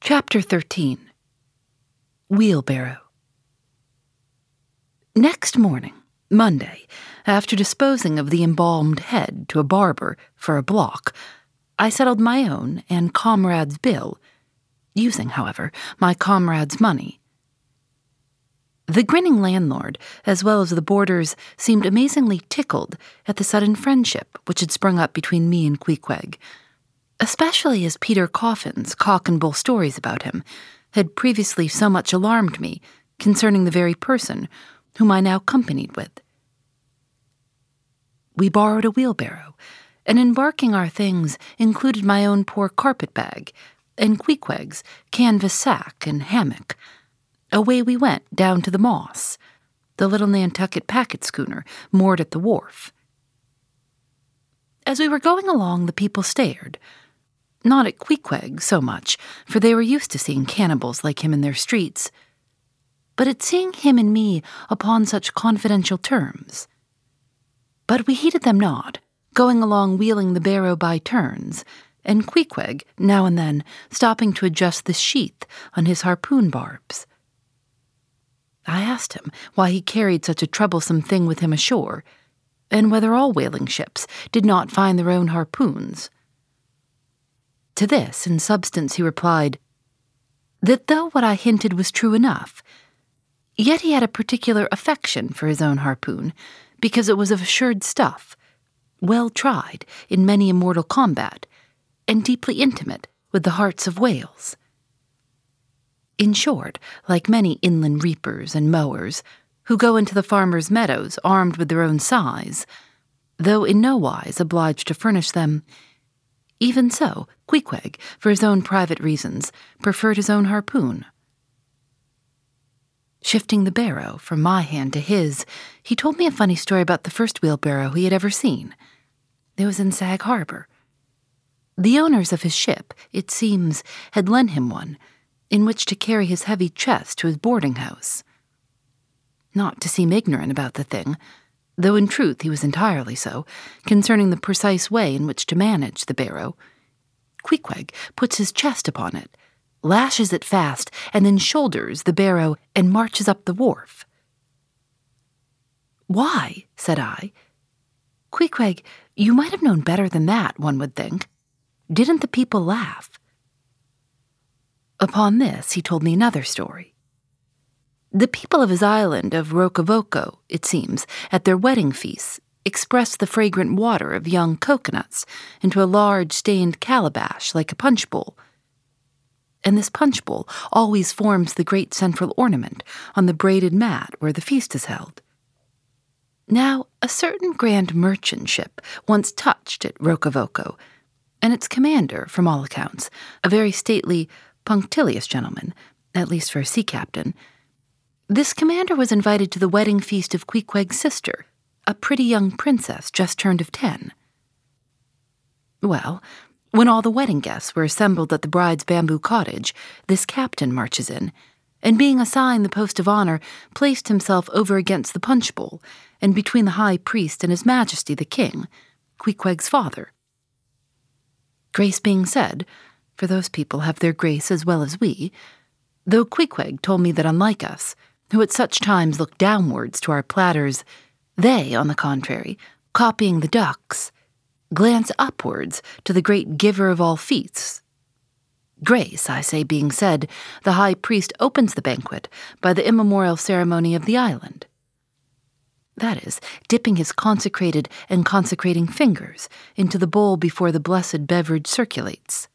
Chapter 13 Wheelbarrow. Next morning, Monday, after disposing of the embalmed head to a barber for a block, I settled my own and comrade's bill, using, however, my comrade's money. The grinning landlord, as well as the boarders, seemed amazingly tickled at the sudden friendship which had sprung up between me and Queequeg especially as Peter Coffin's cock and bull stories about him had previously so much alarmed me concerning the very person whom I now companied with. We borrowed a wheelbarrow, and embarking our things included my own poor carpet bag and Queequeg's canvas sack and hammock. Away we went down to the Moss, the little Nantucket packet schooner moored at the wharf. As we were going along, the people stared not at Queequeg so much, for they were used to seeing cannibals like him in their streets, but at seeing him and me upon such confidential terms. But we heeded them not, going along wheeling the barrow by turns, and Queequeg, now and then, stopping to adjust the sheath on his harpoon barbs. I asked him why he carried such a troublesome thing with him ashore, and whether all whaling ships did not find their own harpoons. To this, in substance, he replied, that though what I hinted was true enough, yet he had a particular affection for his own harpoon, because it was of assured stuff, well tried in many a mortal combat, and deeply intimate with the hearts of whales. In short, like many inland reapers and mowers, who go into the farmers' meadows armed with their own scythes, though in no wise obliged to furnish them, even so, Queequeg, for his own private reasons, preferred his own harpoon. Shifting the barrow from my hand to his, he told me a funny story about the first wheelbarrow he had ever seen. It was in Sag Harbor. The owners of his ship, it seems, had lent him one, in which to carry his heavy chest to his boarding house. Not to seem ignorant about the thing, though in truth he was entirely so, concerning the precise way in which to manage the barrow. Queequeg puts his chest upon it, lashes it fast, and then shoulders the barrow and marches up the wharf. Why? said I. Queequeg, you might have known better than that, one would think. Didn't the people laugh? Upon this, he told me another story. The people of his island of Rokovoko, it seems, at their wedding feasts, express the fragrant water of young coconuts into a large stained calabash like a punch bowl. And this punch bowl always forms the great central ornament on the braided mat where the feast is held. Now, a certain grand merchant ship once touched at Rokovoko, and its commander, from all accounts, a very stately, punctilious gentleman, at least for a sea captain, this commander was invited to the wedding feast of Queequeg's sister, a pretty young princess just turned of ten. Well, when all the wedding guests were assembled at the bride's bamboo cottage, this captain marches in, and being assigned the post of honor, placed himself over against the punch bowl, and between the high priest and his majesty the king, Queequeg's father. Grace being said, for those people have their grace as well as we, though Queequeg told me that unlike us, who at such times look downwards to our platters, they, on the contrary, copying the ducks, glance upwards to the great giver of all feasts. Grace, I say, being said, the high priest opens the banquet by the immemorial ceremony of the island. That is, dipping his consecrated and consecrating fingers into the bowl before the blessed beverage circulates.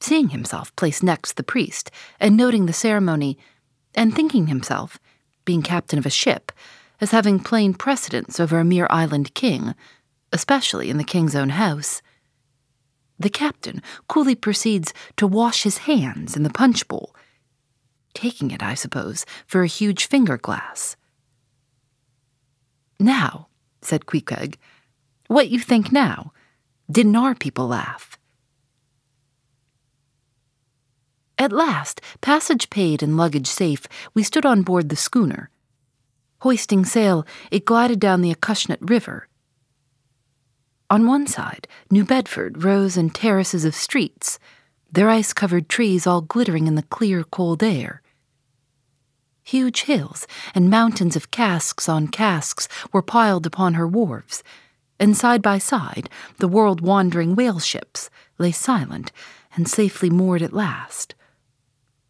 Seeing himself placed next the priest, and noting the ceremony, and thinking himself, being captain of a ship, as having plain precedence over a mere island king, especially in the king's own house. The captain coolly proceeds to wash his hands in the punch bowl, taking it, I suppose, for a huge finger glass. Now, said Queequeg, what you think now? Didn't our people laugh? At last, passage paid and luggage safe, we stood on board the schooner. Hoisting sail, it glided down the Acushnet River. On one side, New Bedford rose in terraces of streets, their ice covered trees all glittering in the clear, cold air. Huge hills and mountains of casks on casks were piled upon her wharves, and side by side the world wandering whale ships lay silent and safely moored at last.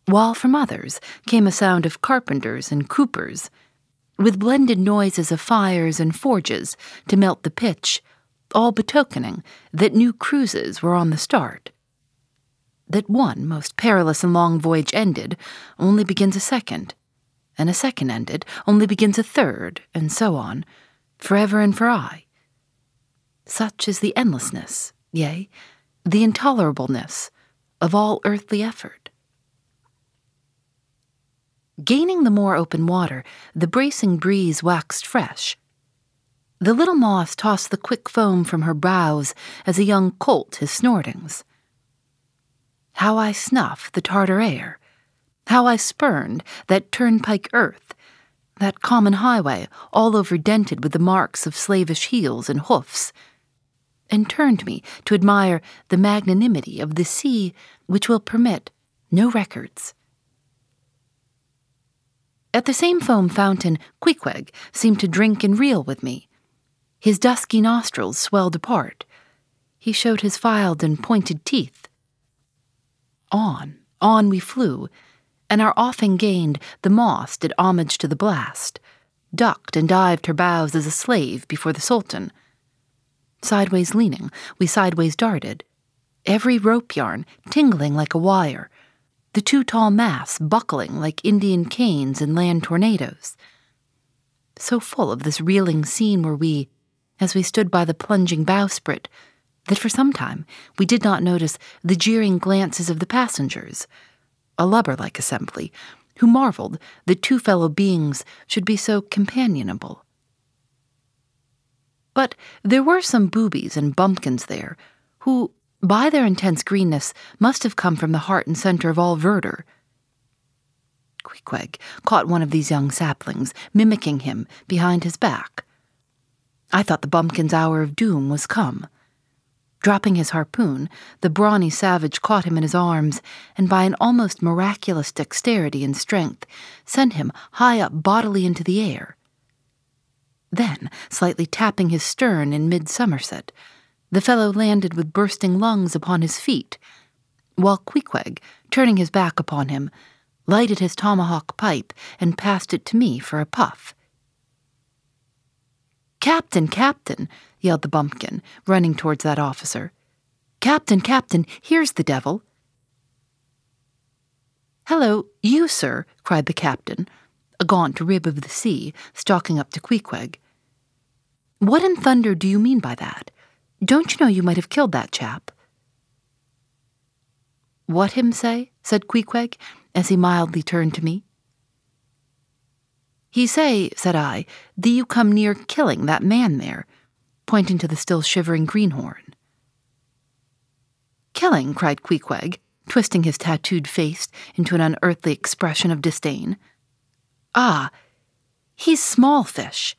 While from others came a sound of carpenters and coopers, with blended noises of fires and forges to melt the pitch, all betokening that new cruises were on the start. That one most perilous and long voyage ended only begins a second and a second ended, only begins a third, and so on, forever and for aye. Such is the endlessness, yea, the intolerableness of all earthly effort. Gaining the more open water, the bracing breeze waxed fresh. The little Moss tossed the quick foam from her brows as a young colt his snortings. How I snuff the Tartar air! How I spurned that turnpike earth, that common highway all over dented with the marks of slavish heels and hoofs, and turned me to admire the magnanimity of the sea which will permit no records. At the same foam fountain, Queequeg seemed to drink and reel with me. His dusky nostrils swelled apart. He showed his filed and pointed teeth. On, on we flew, and our offing gained, the moss did homage to the blast, ducked and dived her bows as a slave before the Sultan. Sideways leaning, we sideways darted, every rope yarn tingling like a wire, the two tall masts buckling like Indian canes in land tornadoes. So full of this reeling scene were we, as we stood by the plunging bowsprit, that for some time we did not notice the jeering glances of the passengers a lubber like assembly, who marveled that two fellow beings should be so companionable. But there were some boobies and bumpkins there, who, by their intense greenness, must have come from the heart and center of all verdure. Queequeg caught one of these young saplings, mimicking him behind his back. I thought the bumpkin's hour of doom was come. Dropping his harpoon, the brawny savage caught him in his arms, and by an almost miraculous dexterity and strength, sent him high up bodily into the air. Then, slightly tapping his stern in mid somerset, the fellow landed with bursting lungs upon his feet, while Queequeg, turning his back upon him, lighted his tomahawk pipe and passed it to me for a puff. Captain, Captain, yelled the bumpkin, running towards that officer. Captain, Captain, here's the devil. Hello, you, sir, cried the captain, a gaunt rib of the sea, stalking up to Queequeg. What in thunder do you mean by that? Don't you know you might have killed that chap? What him say? said Queequeg, as he mildly turned to me. He say, said I, that you come near killing that man there, pointing to the still shivering greenhorn. Killing, cried Queequeg, twisting his tattooed face into an unearthly expression of disdain. Ah, he's small fish.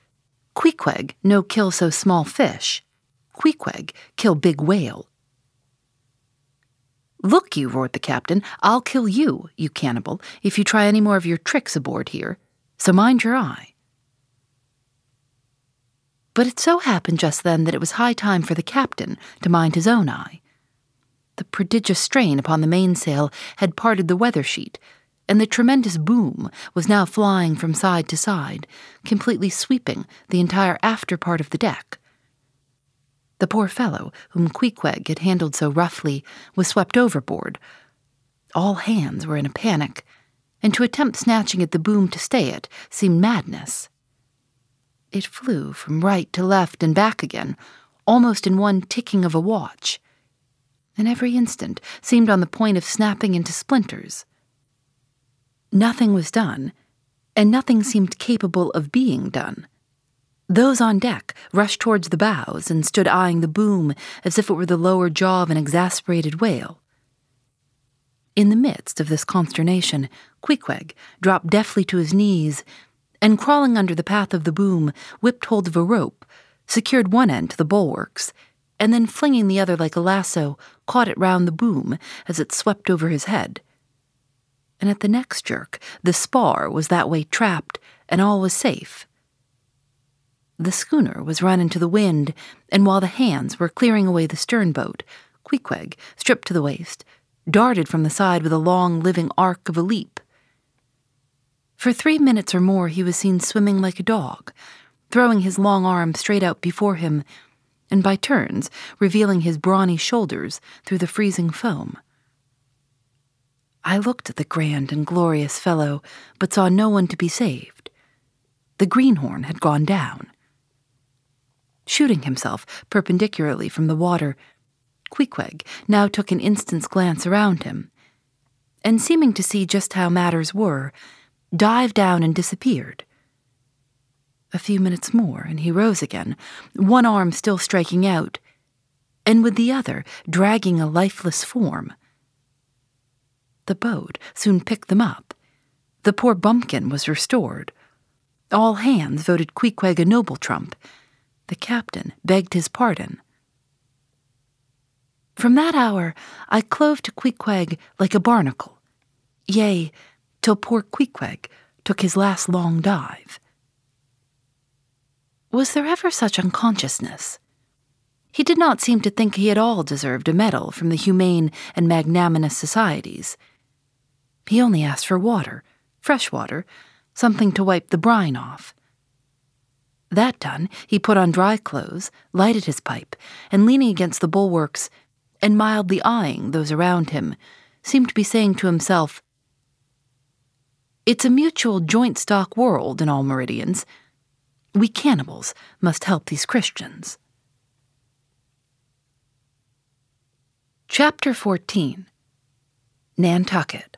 Queequeg no kill so small fish. Queequeg kill big whale. Look you, roared the captain, I'll kill you, you cannibal, if you try any more of your tricks aboard here so mind your eye. But it so happened just then that it was high time for the captain to mind his own eye. The prodigious strain upon the mainsail had parted the weather sheet, and the tremendous boom was now flying from side to side, completely sweeping the entire after part of the deck. The poor fellow, whom Queequeg had handled so roughly, was swept overboard. All hands were in a panic, and to attempt snatching at the boom to stay it seemed madness. It flew from right to left and back again, almost in one ticking of a watch, and every instant seemed on the point of snapping into splinters. Nothing was done, and nothing seemed capable of being done. Those on deck rushed towards the bows and stood eyeing the boom as if it were the lower jaw of an exasperated whale. In the midst of this consternation, Queequeg dropped deftly to his knees, and crawling under the path of the boom, whipped hold of a rope, secured one end to the bulwarks, and then flinging the other like a lasso, caught it round the boom as it swept over his head. And at the next jerk, the spar was that way trapped, and all was safe. The schooner was run into the wind, and while the hands were clearing away the stern boat, Queequeg, stripped to the waist, darted from the side with a long living arc of a leap. For three minutes or more he was seen swimming like a dog, throwing his long arm straight out before him, and by turns revealing his brawny shoulders through the freezing foam. I looked at the grand and glorious fellow, but saw no one to be saved. The greenhorn had gone down. Shooting himself perpendicularly from the water, Queequeg now took an instant's glance around him, and seeming to see just how matters were, dived down and disappeared. A few minutes more, and he rose again, one arm still striking out, and with the other dragging a lifeless form. The boat soon picked them up. The poor bumpkin was restored. All hands voted Queequeg a noble trump. The captain begged his pardon. From that hour I clove to Queequeg like a barnacle, yea, till poor Queequeg took his last long dive. Was there ever such unconsciousness? He did not seem to think he at all deserved a medal from the humane and magnanimous societies. He only asked for water, fresh water, something to wipe the brine off. That done, he put on dry clothes, lighted his pipe, and leaning against the bulwarks, and mildly eyeing those around him, seemed to be saying to himself, It's a mutual joint stock world in all meridians. We cannibals must help these Christians. Chapter 14 Nantucket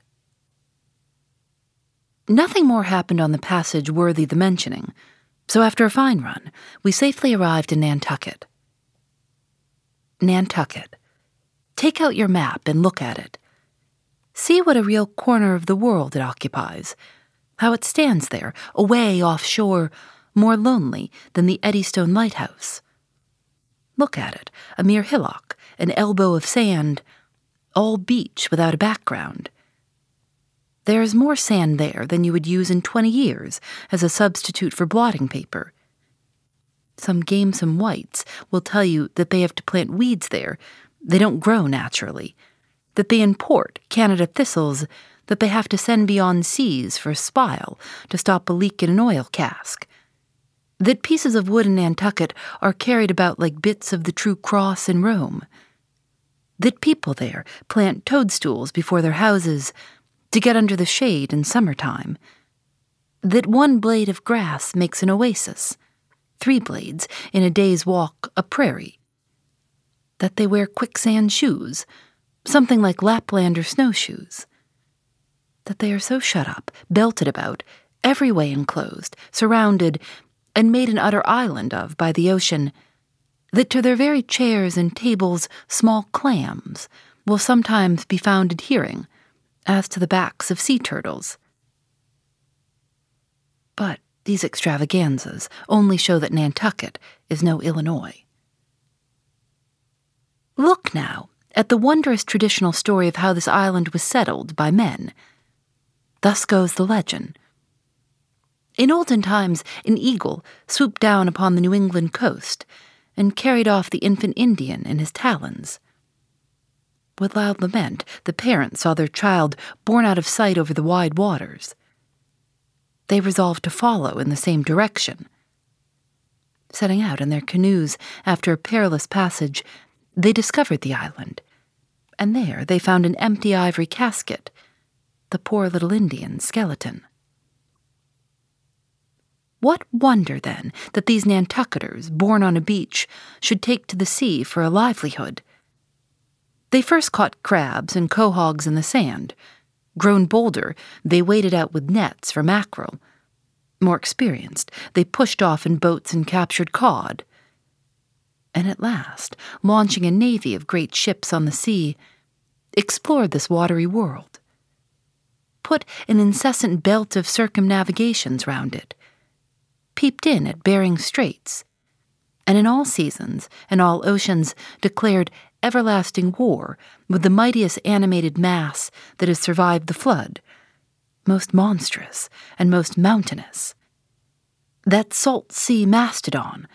Nothing more happened on the passage worthy the mentioning, so after a fine run, we safely arrived in Nantucket. Nantucket. Take out your map and look at it. See what a real corner of the world it occupies, how it stands there, away offshore, more lonely than the Eddystone Lighthouse. Look at it, a mere hillock, an elbow of sand, all beach without a background. There is more sand there than you would use in twenty years as a substitute for blotting paper. Some gamesome whites will tell you that they have to plant weeds there, they don't grow naturally, that they import Canada thistles, that they have to send beyond seas for spile to stop a leak in an oil cask, that pieces of wood in Nantucket are carried about like bits of the true cross in Rome, that people there plant toadstools before their houses to get under the shade in summer time. That one blade of grass makes an oasis, three blades in a day's walk a prairie. That they wear quicksand shoes, something like Lapland Laplander snowshoes. That they are so shut up, belted about, every way enclosed, surrounded, and made an utter island of by the ocean, that to their very chairs and tables small clams will sometimes be found adhering as to the backs of sea turtles. But these extravaganzas only show that Nantucket is no Illinois. Look now at the wondrous traditional story of how this island was settled by men. Thus goes the legend. In olden times, an eagle swooped down upon the New England coast and carried off the infant Indian in his talons. With loud lament, the parents saw their child borne out of sight over the wide waters. They resolved to follow in the same direction. Setting out in their canoes after a perilous passage, they discovered the island, and there they found an empty ivory casket, the poor little Indian's skeleton. What wonder, then, that these Nantucketers, born on a beach, should take to the sea for a livelihood? They first caught crabs and quahogs in the sand. Grown bolder, they waded out with nets for mackerel. More experienced, they pushed off in boats and captured cod. And at last, launching a navy of great ships on the sea, explored this watery world. Put an incessant belt of circumnavigations round it. Peeped in at Bering Straits, and in all seasons and all oceans declared everlasting war with the mightiest animated mass that has survived the flood, most monstrous and most mountainous. That salt sea mastodon,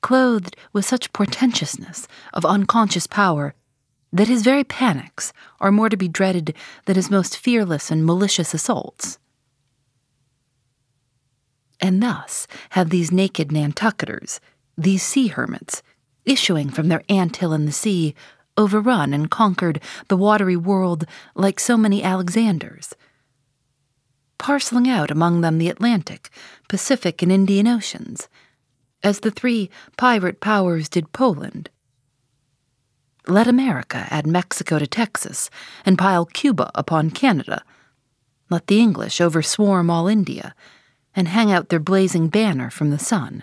clothed with such portentousness of unconscious power that his very panics are more to be dreaded than his most fearless and malicious assaults. And thus have these naked Nantucketers, these sea hermits, issuing from their ant hill in the sea, overrun and conquered the watery world like so many Alexanders, parceling out among them the Atlantic, Pacific, and Indian Oceans, as the three pirate powers did Poland. Let America add Mexico to Texas and pile Cuba upon Canada. Let the English overswarm all India and hang out their blazing banner from the sun.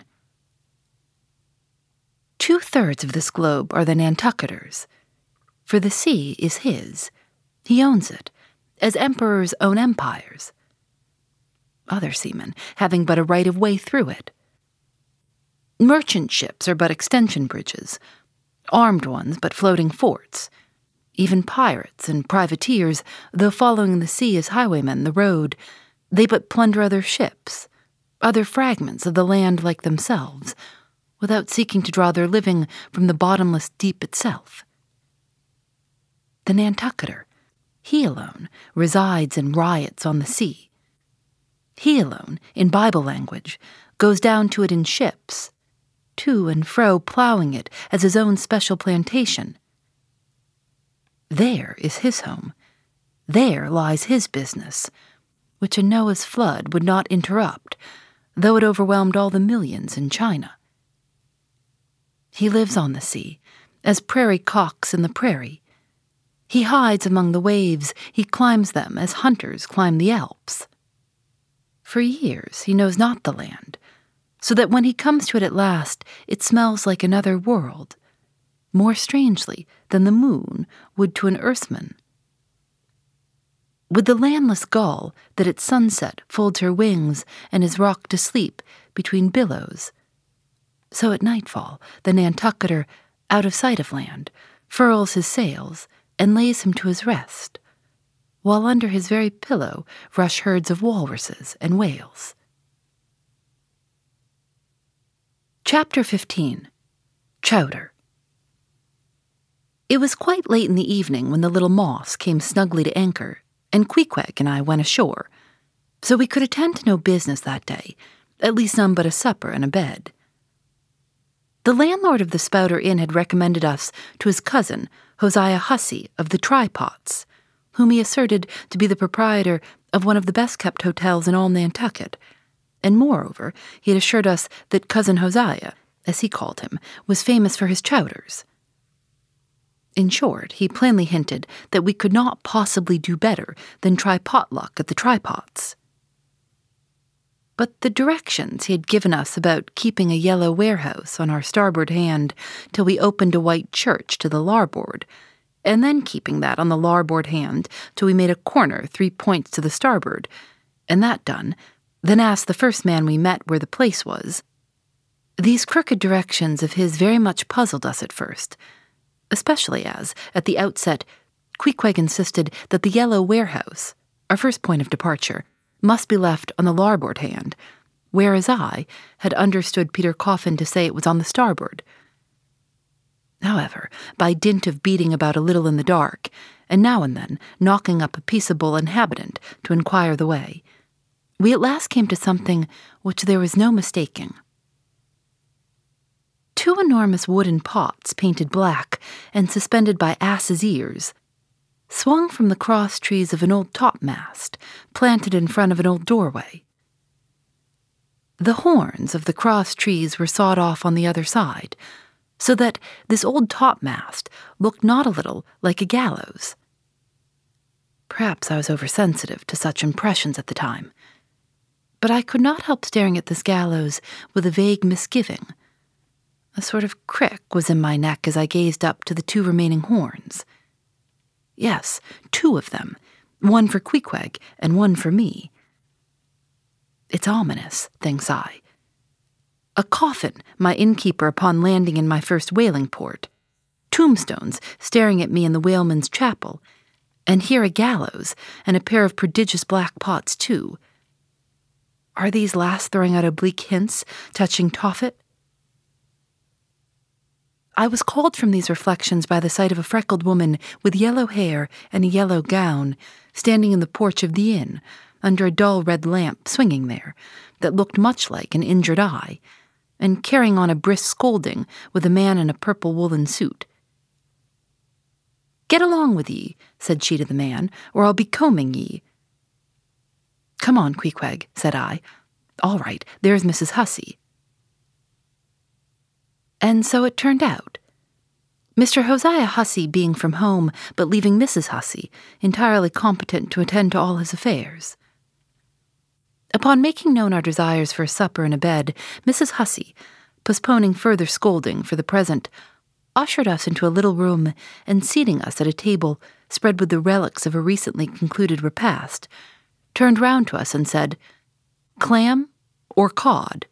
Two thirds of this globe are the Nantucketers, for the sea is his. He owns it, as emperors own empires. Other seamen having but a right of way through it. Merchant ships are but extension bridges, armed ones but floating forts. Even pirates and privateers, though following the sea as highwaymen the road, they but plunder other ships, other fragments of the land like themselves, without seeking to draw their living from the bottomless deep itself. The Nantucketer, he alone, resides and riots on the sea. He alone, in Bible language, goes down to it in ships, to and fro plowing it as his own special plantation. There is his home. There lies his business, which a Noah's flood would not interrupt, though it overwhelmed all the millions in China. He lives on the sea, as prairie cocks in the prairie. He hides among the waves, he climbs them as hunters climb the Alps. For years he knows not the land, so that when he comes to it at last, it smells like another world, more strangely than the moon would to an earthman. With the landless gull that at sunset folds her wings and is rocked to sleep between billows, so at nightfall the Nantucketer, out of sight of land, furls his sails and lays him to his rest, while under his very pillow rush herds of walruses and whales. Chapter 15 Chowder It was quite late in the evening when the little moss came snugly to anchor, and Queequeg and I went ashore, so we could attend to no business that day, at least none but a supper and a bed. The landlord of the Spouter Inn had recommended us to his cousin, Hosea Hussey of the Trypots, whom he asserted to be the proprietor of one of the best kept hotels in all Nantucket and moreover, he had assured us that Cousin Hosea, as he called him, was famous for his chowders. In short, he plainly hinted that we could not possibly do better than try potluck at the Trypots. But the directions he had given us about keeping a yellow warehouse on our starboard hand till we opened a white church to the larboard, and then keeping that on the larboard hand till we made a corner three points to the starboard, and that done, then asked the first man we met where the place was. These crooked directions of his very much puzzled us at first, especially as, at the outset, Queequeg insisted that the yellow warehouse, our first point of departure, must be left on the larboard hand, whereas I had understood Peter Coffin to say it was on the starboard. However, by dint of beating about a little in the dark, and now and then knocking up a peaceable inhabitant to inquire the way, we at last came to something which there was no mistaking. Two enormous wooden pots, painted black and suspended by asses' ears, swung from the cross trees of an old topmast planted in front of an old doorway. The horns of the cross trees were sawed off on the other side, so that this old topmast looked not a little like a gallows. Perhaps I was oversensitive to such impressions at the time but I could not help staring at this gallows with a vague misgiving. A sort of crick was in my neck as I gazed up to the two remaining horns. Yes, two of them, one for Queequeg and one for me. It's ominous, thinks I. a coffin, my innkeeper upon landing in my first whaling port, tombstones staring at me in the whaleman's chapel, and here a gallows and a pair of prodigious black pots, too. Are these last throwing out oblique hints touching Tophet? I was called from these reflections by the sight of a freckled woman with yellow hair and a yellow gown standing in the porch of the inn under a dull red lamp swinging there that looked much like an injured eye, and carrying on a brisk scolding with a man in a purple woolen suit. Get along with ye, said she to the man, or I'll be combing ye. Come on, Queequeg, said I. All right, there's Mrs. Hussey. And so it turned out. Mr. Hosea Hussey being from home, but leaving Mrs. Hussey entirely competent to attend to all his affairs. Upon making known our desires for a supper and a bed, Mrs. Hussey, postponing further scolding for the present, ushered us into a little room and seating us at a table spread with the relics of a recently concluded repast, turned round to us and said, Clam or cod?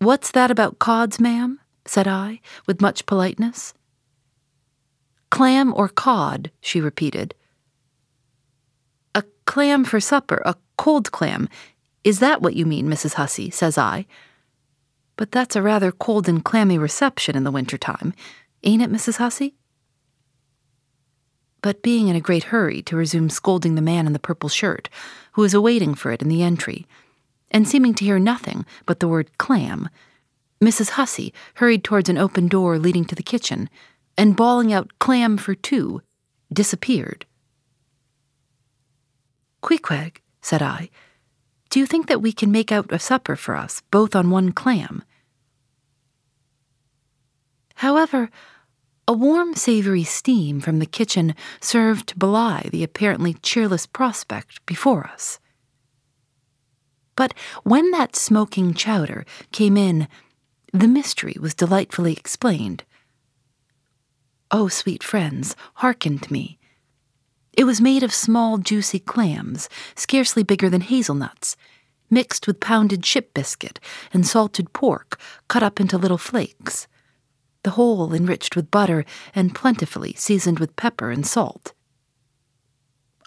What's that about cods, ma'am? said I, with much politeness. Clam or cod, she repeated. A clam for supper, a cold clam. Is that what you mean, Mrs. Hussey? says I. But that's a rather cold and clammy reception in the winter time, ain't it, Mrs. Hussey? But being in a great hurry to resume scolding the man in the purple shirt, who was awaiting for it in the entry, and seeming to hear nothing but the word clam, Mrs. Hussey hurried towards an open door leading to the kitchen, and bawling out clam for two, disappeared. Queequeg, said I, do you think that we can make out a supper for us, both on one clam? However, a warm, savory steam from the kitchen served to belie the apparently cheerless prospect before us. But when that smoking chowder came in, the mystery was delightfully explained. Oh, sweet friends, hearken to me. It was made of small, juicy clams, scarcely bigger than hazelnuts, mixed with pounded ship biscuit and salted pork cut up into little flakes, the whole enriched with butter and plentifully seasoned with pepper and salt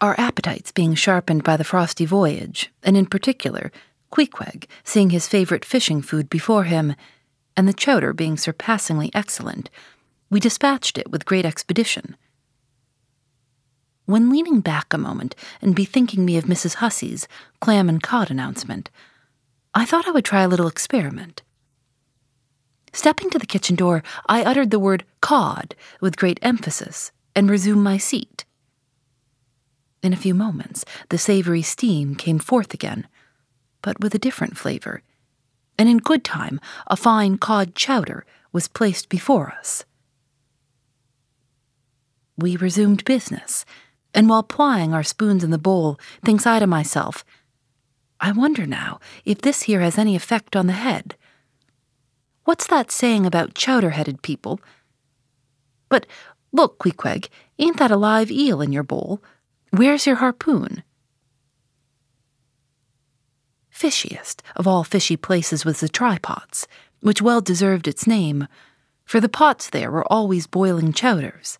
our appetites being sharpened by the frosty voyage, and in particular, Queequeg seeing his favorite fishing food before him, and the chowder being surpassingly excellent, we dispatched it with great expedition. When leaning back a moment and bethinking me of Mrs. Hussey's clam and cod announcement, I thought I would try a little experiment. Stepping to the kitchen door, I uttered the word cod with great emphasis and resumed my seat. In a few moments, the savory steam came forth again, but with a different flavor, and in good time a fine cod chowder was placed before us. We resumed business, and while plying our spoons in the bowl, thinks I to myself, I wonder now if this here has any effect on the head. What's that saying about chowder headed people? But look, Queequeg, ain't that a live eel in your bowl? Where's your harpoon? Fishiest of all fishy places was the trypots, which well deserved its name, for the pots there were always boiling chowders.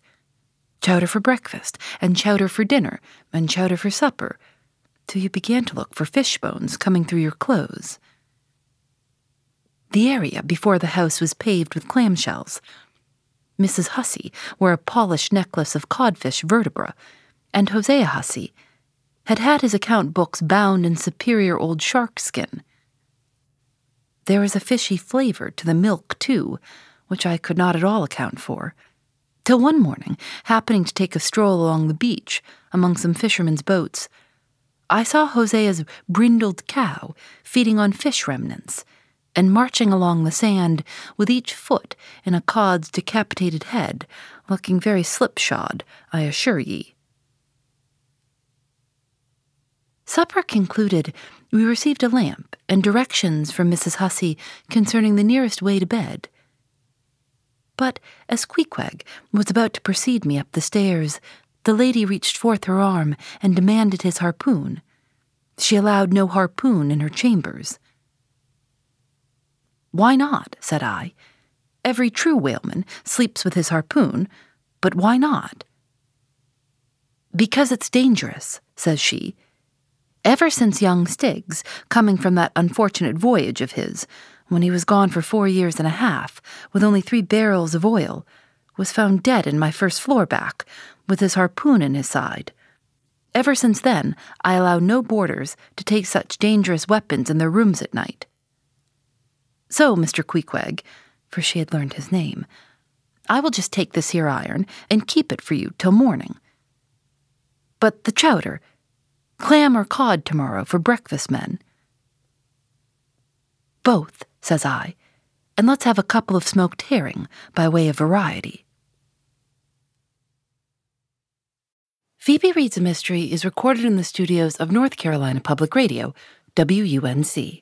Chowder for breakfast, and chowder for dinner, and chowder for supper, till you began to look for fish bones coming through your clothes. The area before the house was paved with clamshells. Mrs. Hussey wore a polished necklace of codfish vertebra and Hosea Hussey had had his account books bound in superior old shark skin. There was a fishy flavor to the milk, too, which I could not at all account for, till one morning, happening to take a stroll along the beach among some fishermen's boats, I saw Hosea's brindled cow feeding on fish remnants and marching along the sand with each foot in a cod's decapitated head, looking very slipshod, I assure ye. Supper concluded, we received a lamp and directions from Mrs. Hussey concerning the nearest way to bed. But as Queequeg was about to precede me up the stairs, the lady reached forth her arm and demanded his harpoon. She allowed no harpoon in her chambers. Why not? said I. Every true whaleman sleeps with his harpoon, but why not? Because it's dangerous, says she. Ever since young Stiggs, coming from that unfortunate voyage of his, when he was gone for four years and a half, with only three barrels of oil, was found dead in my first floor back, with his harpoon in his side. Ever since then, I allow no boarders to take such dangerous weapons in their rooms at night. So, Mr. Queequeg, for she had learned his name, I will just take this here iron and keep it for you till morning. But the chowder, clam or cod tomorrow for breakfast, men. Both, says I, and let's have a couple of smoked herring by way of variety. Phoebe Reads a Mystery is recorded in the studios of North Carolina Public Radio, WUNC.